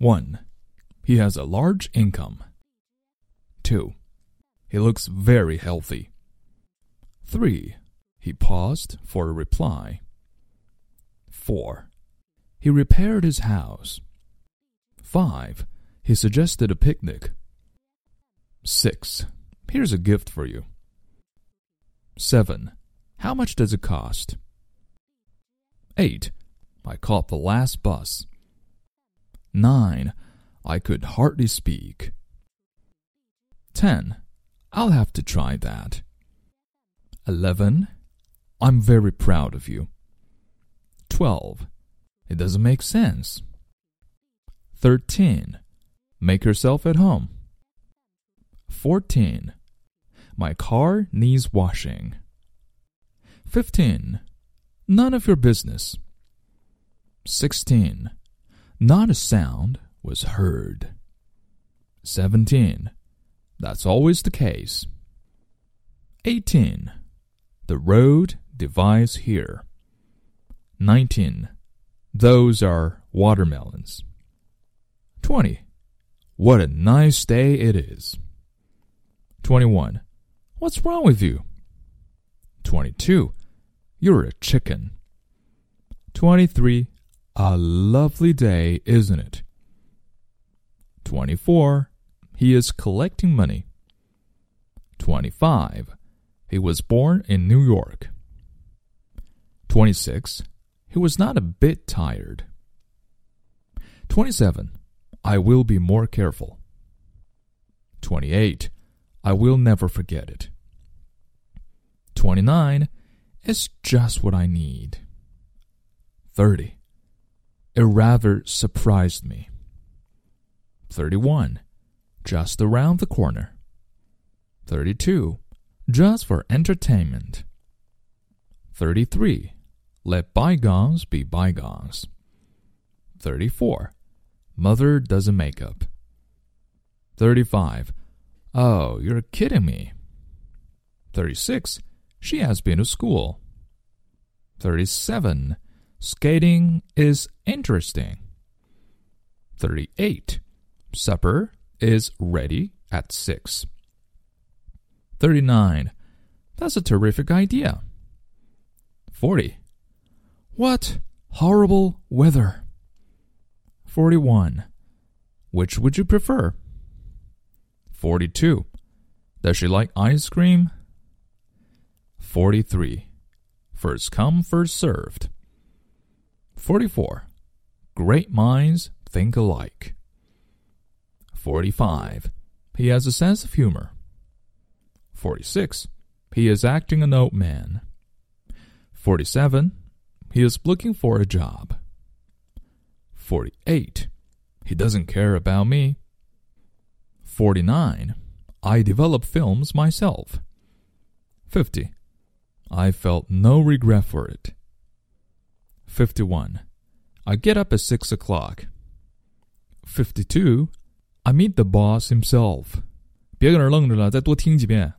1. He has a large income. 2. He looks very healthy. 3. He paused for a reply. 4. He repaired his house. 5. He suggested a picnic. 6. Here's a gift for you. 7. How much does it cost? 8. I caught the last bus. 9. I could hardly speak. 10. I'll have to try that. 11. I'm very proud of you. 12. It doesn't make sense. 13. Make yourself at home. 14. My car needs washing. 15. None of your business. 16. Not a sound was heard. 17. That's always the case. 18. The road divides here. 19. Those are watermelons. 20. What a nice day it is. 21. What's wrong with you? 22. You're a chicken. 23. A lovely day, isn't it? 24. He is collecting money. 25. He was born in New York. 26. He was not a bit tired. 27. I will be more careful. 28. I will never forget it. 29. It's just what I need. 30. It rather surprised me. 31. Just around the corner. 32. Just for entertainment. 33. Let bygones be bygones. 34. Mother doesn't make up. 35. Oh, you're kidding me. 36. She has been to school. 37. Skating is interesting. 38. Supper is ready at 6. 39. That's a terrific idea. 40. What horrible weather. 41. Which would you prefer? 42. Does she like ice cream? 43. First come, first served. 44. Great minds think alike. 45. He has a sense of humor. 46. He is acting an old man. 47. He is looking for a job. 48. He doesn't care about me. 49. I develop films myself. 50. I felt no regret for it. 51. I get up at 6 o'clock. 52. I meet the boss himself. 别搁那儿愣着了，再多听几遍。